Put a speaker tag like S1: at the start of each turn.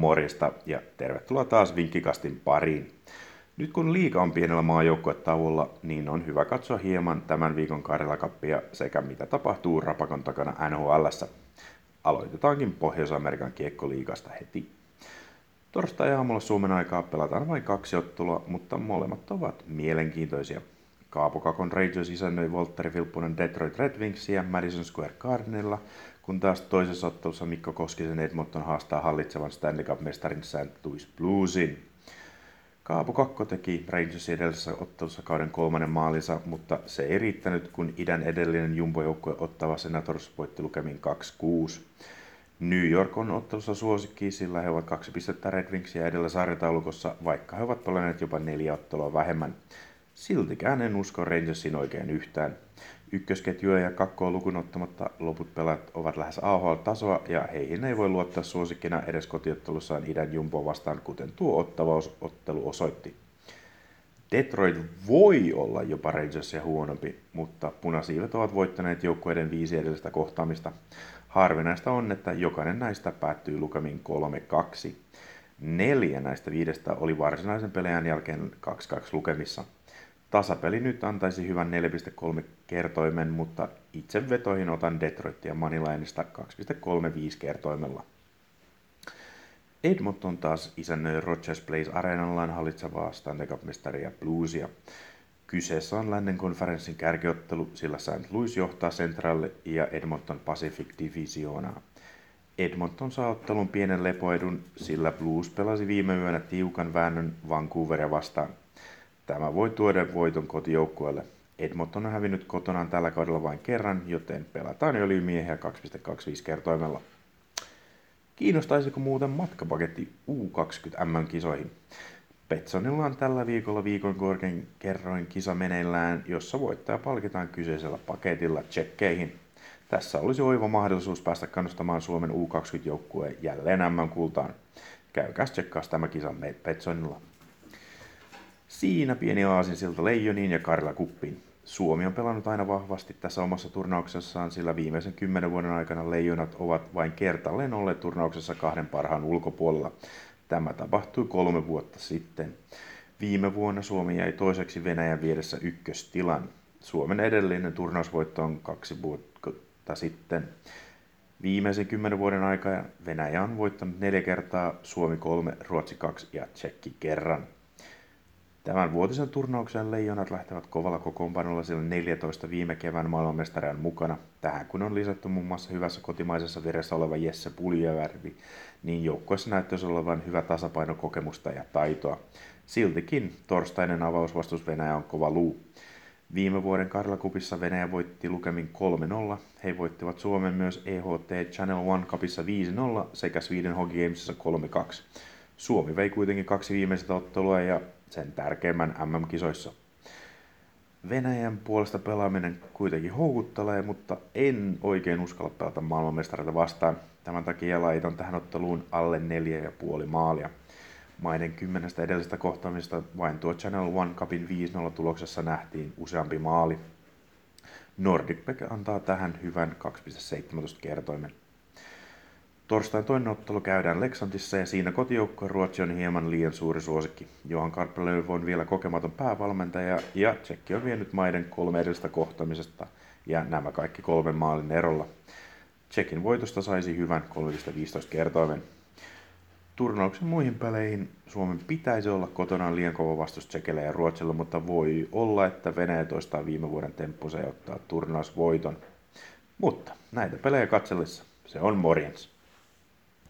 S1: morjesta ja tervetuloa taas Vinkkikastin pariin. Nyt kun liika on pienellä maajoukkuetauolla, niin on hyvä katsoa hieman tämän viikon Karjala sekä mitä tapahtuu rapakon takana nhl Aloitetaankin Pohjois-Amerikan kiekkoliigasta heti. Torstai-aamulla Suomen aikaa pelataan vain kaksi ottelua, mutta molemmat ovat mielenkiintoisia. Kaapo Kakon Rangers isännöi Voltteri Filppunen Detroit Red Wingsia Madison Square Gardenilla, kun taas toisessa ottelussa Mikko Koskisen Edmonton haastaa hallitsevan Stanley Cup-mestarin St. Louis Bluesin. Kaapo Kakko teki Rangersin edellisessä ottelussa kauden kolmannen maalinsa, mutta se ei riittänyt, kun idän edellinen jumbojoukkue ottava Senators voitti lukemin 2-6. New York on ottelussa suosikki, sillä he ovat kaksi pistettä Red Wingsia edellä sarjataulukossa, vaikka he ovat pelanneet jopa neljä ottelua vähemmän. Siltikään en usko Rangersin oikein yhtään. Ykkösketjua ja kakkoa lukuun ottamatta loput pelaat ovat lähes AHL-tasoa ja heihin ei voi luottaa suosikkina edes kotiottelussaan idän Jumbo vastaan, kuten tuo ottavausottelu osoitti. Detroit voi olla jopa Rangersia huonompi, mutta punasiivet ovat voittaneet joukkueiden viisi edellistä kohtaamista. Harvinaista on, että jokainen näistä päättyy lukemin 3-2. Neljä näistä viidestä oli varsinaisen pelejän jälkeen 2-2 lukemissa – Tasapeli nyt antaisi hyvän 4,3 kertoimen, mutta itse vetoihin otan Detroitia Moneylineista 2,35 kertoimella. Edmonton taas isännöi Rogers Place Arenallaan hallitsevaa Stanley Cup-mestaria Bluesia. Kyseessä on lännen konferenssin kärkiottelu, sillä St. Louis johtaa Central ja Edmonton Pacific Divisionaa. Edmonton saa ottelun pienen lepoedun, sillä Blues pelasi viime yönä tiukan väännön Vancouveria vastaan Tämä voi tuoda voiton kotijoukkueelle. Edmonton on hävinnyt kotonaan tällä kaudella vain kerran, joten pelataan jo miehiä 2,25 kertoimella. Kiinnostaisiko muuten matkapaketti U20 MM-kisoihin? Betsonilla on tällä viikolla viikon korkein kerroin kisa meneillään, jossa voittaja palkitaan kyseisellä paketilla tsekkeihin. Tässä olisi oiva mahdollisuus päästä kannustamaan Suomen U20-joukkueen jälleen MM-kultaan. Käykääs tsekkaas tämä kisa Betsonilla. Siinä pieni aasinsilta Leijoniin ja Karla Kuppiin. Suomi on pelannut aina vahvasti tässä omassa turnauksessaan, sillä viimeisen kymmenen vuoden aikana leijonat ovat vain kertalleen olleet turnauksessa kahden parhaan ulkopuolella. Tämä tapahtui kolme vuotta sitten. Viime vuonna Suomi jäi toiseksi Venäjän vieressä ykköstilan. Suomen edellinen turnausvoitto on kaksi vuotta sitten. Viimeisen kymmenen vuoden aikana Venäjä on voittanut neljä kertaa, Suomi kolme, Ruotsi kaksi ja Tsekki kerran. Tämän vuotisen turnauksen leijonat lähtevät kovalla kokoonpanolla sillä 14 viime kevään maailmanmestarian mukana. Tähän kun on lisätty muun muassa hyvässä kotimaisessa viressä oleva Jesse Puljajärvi, niin joukkueessa näyttäisi olevan hyvä tasapaino kokemusta ja taitoa. Siltikin torstainen avausvastus Venäjä on kova luu. Viime vuoden Karlakupissa Venäjä voitti lukemin 3-0. He voittivat Suomen myös EHT Channel One Cupissa 5-0 sekä Sweden Hockey Gamesissa 3-2. Suomi vei kuitenkin kaksi viimeistä ottelua ja sen tärkeimmän MM-kisoissa. Venäjän puolesta pelaaminen kuitenkin houkuttelee, mutta en oikein uskalla pelata maailmanmestareita vastaan. Tämän takia laitan tähän otteluun alle neljä ja puoli maalia. Maiden kymmenestä edellisestä kohtaamista vain tuo Channel One Cupin 5-0 tuloksessa nähtiin useampi maali. Nordic antaa tähän hyvän 2,17 kertoimen. Torstain toinen ottelu käydään Leksantissa ja siinä kotijoukkojen Ruotsi on hieman liian suuri suosikki. Johan Karppelöv on vielä kokematon päävalmentaja ja Tsekki on vienyt maiden kolme edellistä kohtaamisesta ja nämä kaikki kolmen maalin erolla. Tsekin voitosta saisi hyvän 3,15 kertoimen. Turnauksen muihin peleihin Suomen pitäisi olla kotonaan liian kova vastus Tsekelle ja Ruotsilla, mutta voi olla, että Venäjä toistaa viime vuoden temppunsa ja ottaa turnausvoiton. Mutta näitä pelejä katsellessa se on morjens.